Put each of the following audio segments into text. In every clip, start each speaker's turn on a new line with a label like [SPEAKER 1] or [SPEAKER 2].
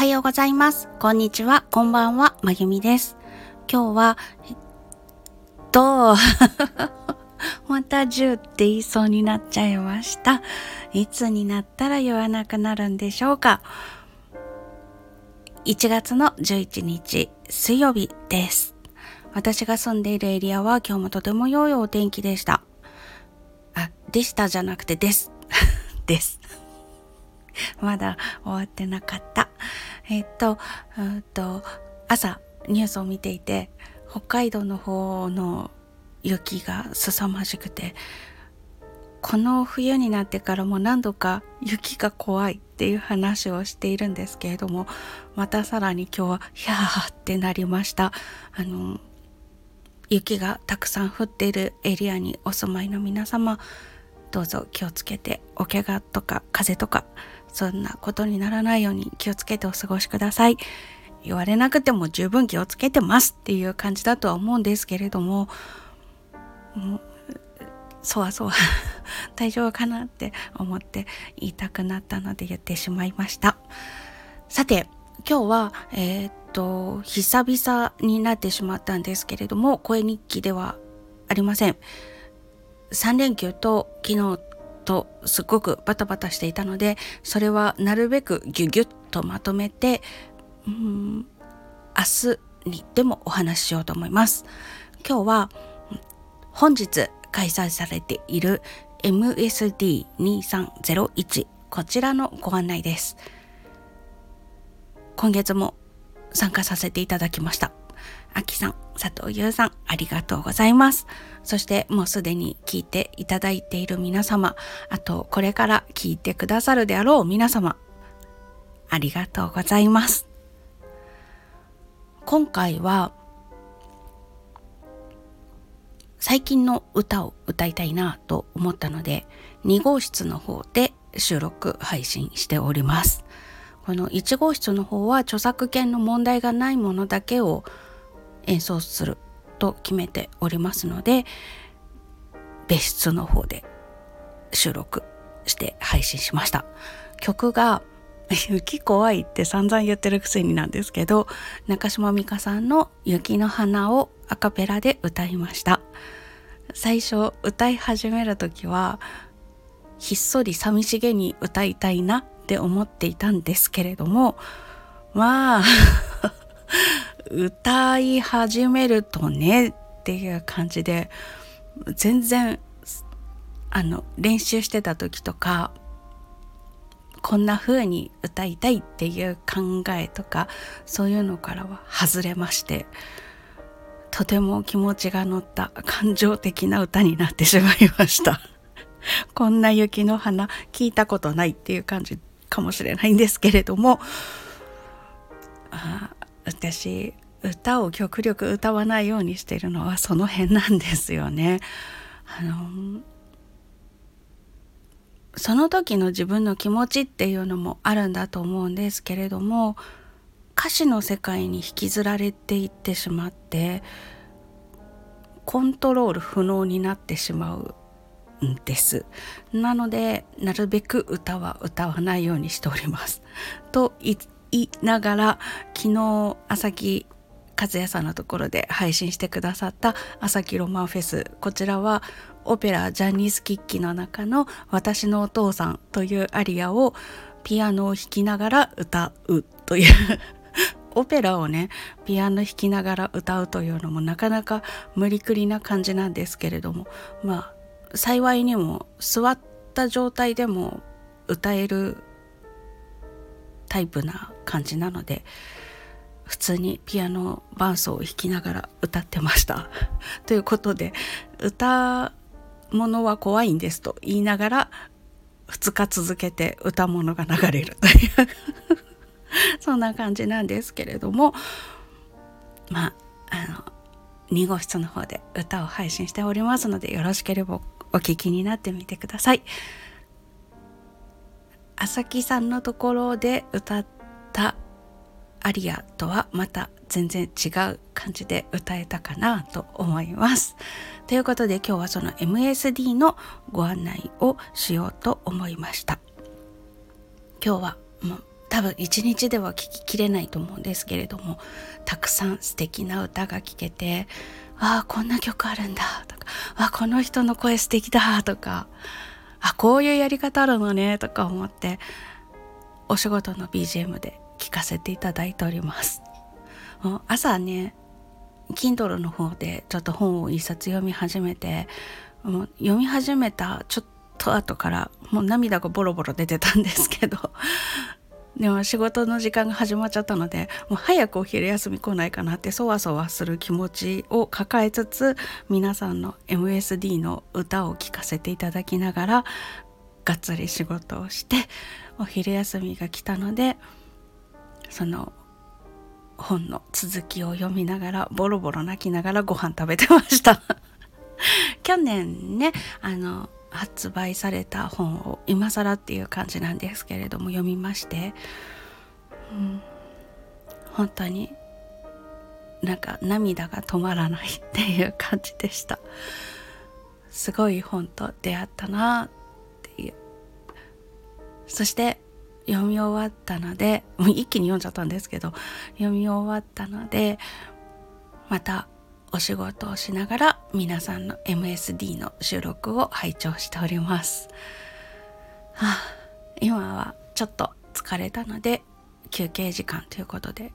[SPEAKER 1] はようございます。こんにちは。こんばんは。まゆみです。今日は、えっと、また10って言いそうになっちゃいました。いつになったら言わなくなるんでしょうか。1月の11日水曜日です。私が住んでいるエリアは今日もとても良いお天気でした。あ、でしたじゃなくてです。です。まだ終わってなかった。えっと、うんと、朝ニュースを見ていて、北海道の方の雪が凄まじくて、この冬になってからも何度か雪が怖いっていう話をしているんですけれども、またさらに今日はヒャーってなりました。あの、雪がたくさん降っているエリアにお住まいの皆様、どうぞ気をつけてお怪我とか風邪とかそんなことにならないように気をつけてお過ごしください。言われなくても十分気をつけてますっていう感じだとは思うんですけれども、もうそわそわ 大丈夫かなって思って言いたくなったので言ってしまいました。さて、今日は、えー、っと、久々になってしまったんですけれども、声日記ではありません。3連休と昨日とすっごくバタバタしていたのでそれはなるべくギュギュッとまとめてうん明日にでもお話ししようと思います。今日は本日開催されている MSD2301 こちらのご案内です。今月も参加させていただきました。あきさん、佐藤優さん、ありがとうございます。そしてもうすでに聞いていただいている皆様、あとこれから聞いてくださるであろう皆様、ありがとうございます。今回は、最近の歌を歌いたいなと思ったので、2号室の方で収録配信しております。この1号室の方は著作権の問題がないものだけを演奏すると決めておりますので別室の方で収録して配信しました。曲が 雪怖いって散々言ってるくせになんですけど中島美嘉さんの雪の花をアカペラで歌いました。最初歌い始める時はひっそり寂しげに歌いたいなって思っていたんですけれどもまあ 歌い始めるとねっていう感じで全然あの練習してた時とかこんな風に歌いたいっていう考えとかそういうのからは外れましてとても気持ちが乗った感情的な歌になってしまいました。こんな雪の花聞いたことないっていう感じかもしれないんですけれどもあ私歌を極力歌わないようにしているのはその辺なんですよね。あのその時の自分の気持ちっていうのもあるんだと思うんですけれども歌詞の世界に引きずられていってしまってコントロール不能になってしまうんですなのでなるべく歌は歌わないようにしておりますと言いながら昨日朝木和也さんのところで配信してくださった朝木ロマンフェスこちらはオペラジャニーズキッキの中の私のお父さんというアリアをピアノを弾きながら歌うという オペラをねピアノ弾きながら歌うというのもなかなか無理くりな感じなんですけれどもまあ幸いにも座った状態でも歌えるタイプな感じなので普通にピアノ伴奏を弾きながら歌ってました。ということで歌物は怖いんですと言いながら2日続けて歌物が流れるというそんな感じなんですけれどもまああの2号室の方で歌を配信しておりますのでよろしければお聴きになってみてください。朝木さんのところで歌ったアリアとはまた全然違う感じで歌えたかなと思います。ということで今日はその MSD のご案内をしようと思いました。今日はもう多分一日では聞ききれないと思うんですけれどもたくさん素敵な歌が聴けてああこんな曲あるんだとかあこの人の声素敵だとかあこういうやり方あるのねとか思ってお仕事の BGM で聞かせていただいております。朝ね Kindle の方でちょっと本を一冊読み始めて読み始めたちょっと後からもう涙がボロボロ出てたんですけどでも仕事の時間が始まっちゃったのでもう早くお昼休み来ないかなってそわそわする気持ちを抱えつつ皆さんの MSD の歌を聴かせていただきながらがっつり仕事をしてお昼休みが来たのでその本の続きを読みながらボロボロ泣きながらご飯食べてました。去年ねあの発売された本を今更っていう感じなんですけれども読みまして、うん、本当になんか涙が止まらないっていう感じでした。すごい本と出会ったなっていう。そして読み終わったのでもう一気に読んじゃったんですけど読み終わったのでまたお仕事をしながら皆さんの MSD の収録を拝聴しております。はあ、今はちょっと疲れたので休憩時間ということで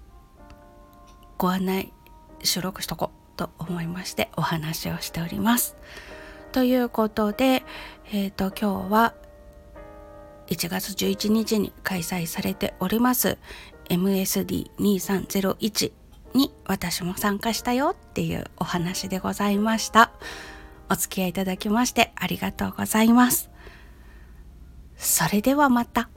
[SPEAKER 1] ご案内収録しとこうと思いましてお話をしております。ということで、えっ、ー、と今日は1月11日に開催されております MSD2301 に私も参加したよっていうお話でございました。お付き合いいただきましてありがとうございます。それではまた。